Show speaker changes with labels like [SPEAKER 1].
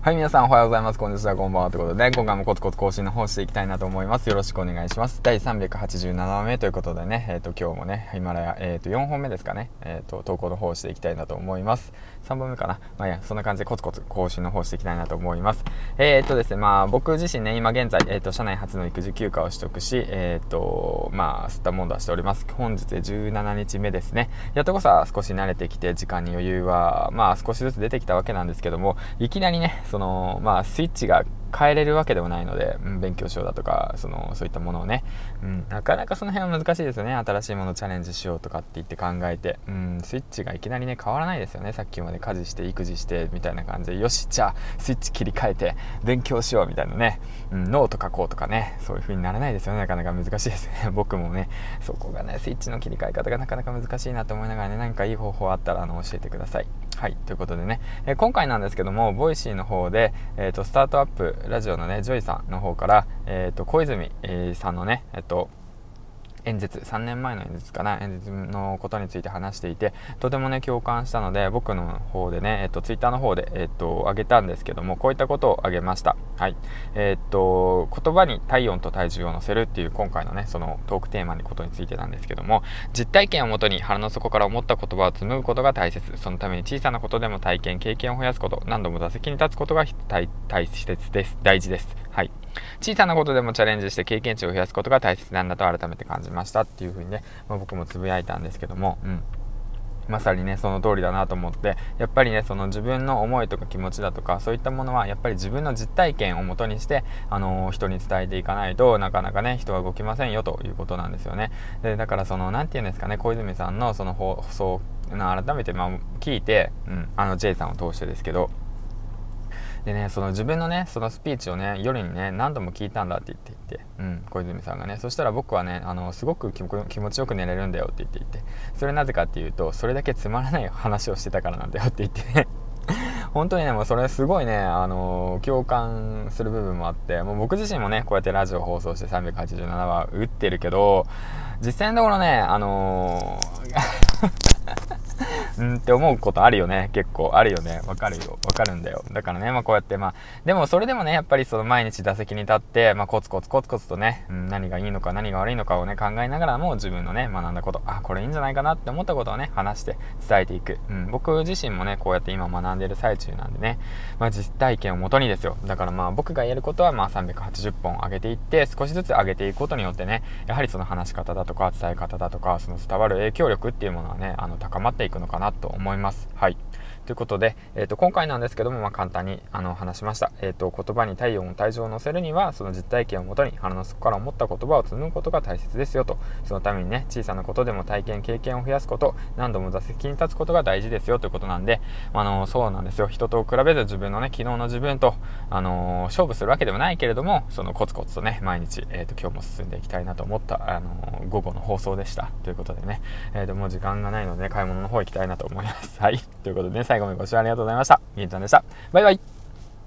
[SPEAKER 1] はい、皆さんおはようございます。こんにちは、こんばんは。ということで、今回もコツコツ更新の方していきたいなと思います。よろしくお願いします。第387話目ということでね、えっ、ー、と、今日もね、ヒマラヤ、えっ、ー、と、4本目ですかね、えっ、ー、と、投稿の方していきたいなと思います。3本目かな。まあいや、そんな感じでコツコツ更新の方していきたいなと思います。えっ、とですね、まあ僕自身ね、今現在、えっ、と、社内初の育児休暇を取得し、えっ、と、まあ、吸ったもんだしております。本日で17日目ですね。やっとこそ少し慣れてきて、時間に余裕は、まあ少しずつ出てきたわけなんですけども、いきなりね、その、まあ、スイッチが変えれるわけでもないので、うん、勉強しようだとかそのそういったものをね、うん、なかなかその辺は難しいですよね。新しいものチャレンジしようとかって言って考えて、うん、スイッチがいきなりね変わらないですよね。さっきまで家事して育児してみたいな感じでよしじゃあスイッチ切り替えて勉強しようみたいなね、うん、ノート書こうとかね。そういう風にならないですよね。なかなか難しいですね。僕もね。そこがねスイッチの切り替え方がなかなか難しいなと思いながらね何かいい方法あったらあの教えてください。はいということでね、えー、今回なんですけども Voicy の方で、えーと、スタートアップラジオのねジョイさんの方から、えーと、小泉、さんのねえっ、ー、と演説3年前の演説かな演説のことについて話していてとてもね共感したので僕の方でね、えっと、ツイッターの方で、えっと、上げたんですけどもこういったことを挙げました。はい。えっと言葉に体温と体重を乗せるっていう今回のねそのトークテーマのことについてなんですけども実体験をもとに腹の底から思った言葉を紡ぐことが大切。そのために小さなことでも体験経験を増やすこと何度も打席に立つことが大切です。大事です。はい。小さなことでもチャレンジして経験値を増やすことが大切なんだと改めて感じましたっていうふうにね、まあ、僕もつぶやいたんですけども、うん。まさにねその通りだなと思ってやっぱりねその自分の思いとか気持ちだとかそういったものはやっぱり自分の実体験をもとにして、あのー、人に伝えていかないとなかなかね人は動きませんよということなんですよねでだからその何て言うんですかね小泉さんのその放送改めてまあ聞いて、うん、あの J さんを通してですけどでね、その自分のね、そのスピーチをね、夜にね、何度も聞いたんだって言っていて、うん、小泉さんがね、そしたら僕はね、あの、すごく気持ちよく寝れるんだよって言っていて、それなぜかっていうと、それだけつまらない話をしてたからなんだよって言ってね、本当にね、もうそれすごいね、あのー、共感する部分もあって、もう僕自身もね、こうやってラジオ放送して387話打ってるけど、実際のところね、あのー うんって思うことあるよね。結構あるよね。わかるよ。わかるんだよ。だからね、まあこうやってまあ、でもそれでもね、やっぱりその毎日打席に立って、まあコツコツコツコツとね、うん、何がいいのか何が悪いのかをね、考えながらも自分のね、学んだこと、あ、これいいんじゃないかなって思ったことをね、話して伝えていく。うん、僕自身もね、こうやって今学んでる最中なんでね、まあ実体験をもとにですよ。だからまあ僕がやることはまあ380本上げていって、少しずつ上げていくことによってね、やはりその話し方だとか伝え方だとか、その伝わる影響力っていうものはね、あの高まっていくのかなと思います。はい。ということで、えー、と今回なんですけども、まあ、簡単にあの話しました、えーと、言葉に体温を体重を乗せるにはその実体験をもとに腹の底から思った言葉を紡ぐことが大切ですよと。そのためにね小さなことでも体験経験を増やすこと何度も座席に立つことが大事ですよということなんで、あのそうなんですよ。人と比べず自分のね昨日の自分と、あの勝負するわけでもないけれどもそのコツコツとね毎日、えーと、今日も進んでいきたいなと思った、あの午後の放送でした。ということでね、えー、ともう時間がないので、ね、買い物の方行きたいなと思います。はい。ということでね最後までご視聴ありがとうございました。みーちゃんでした。バイバイ。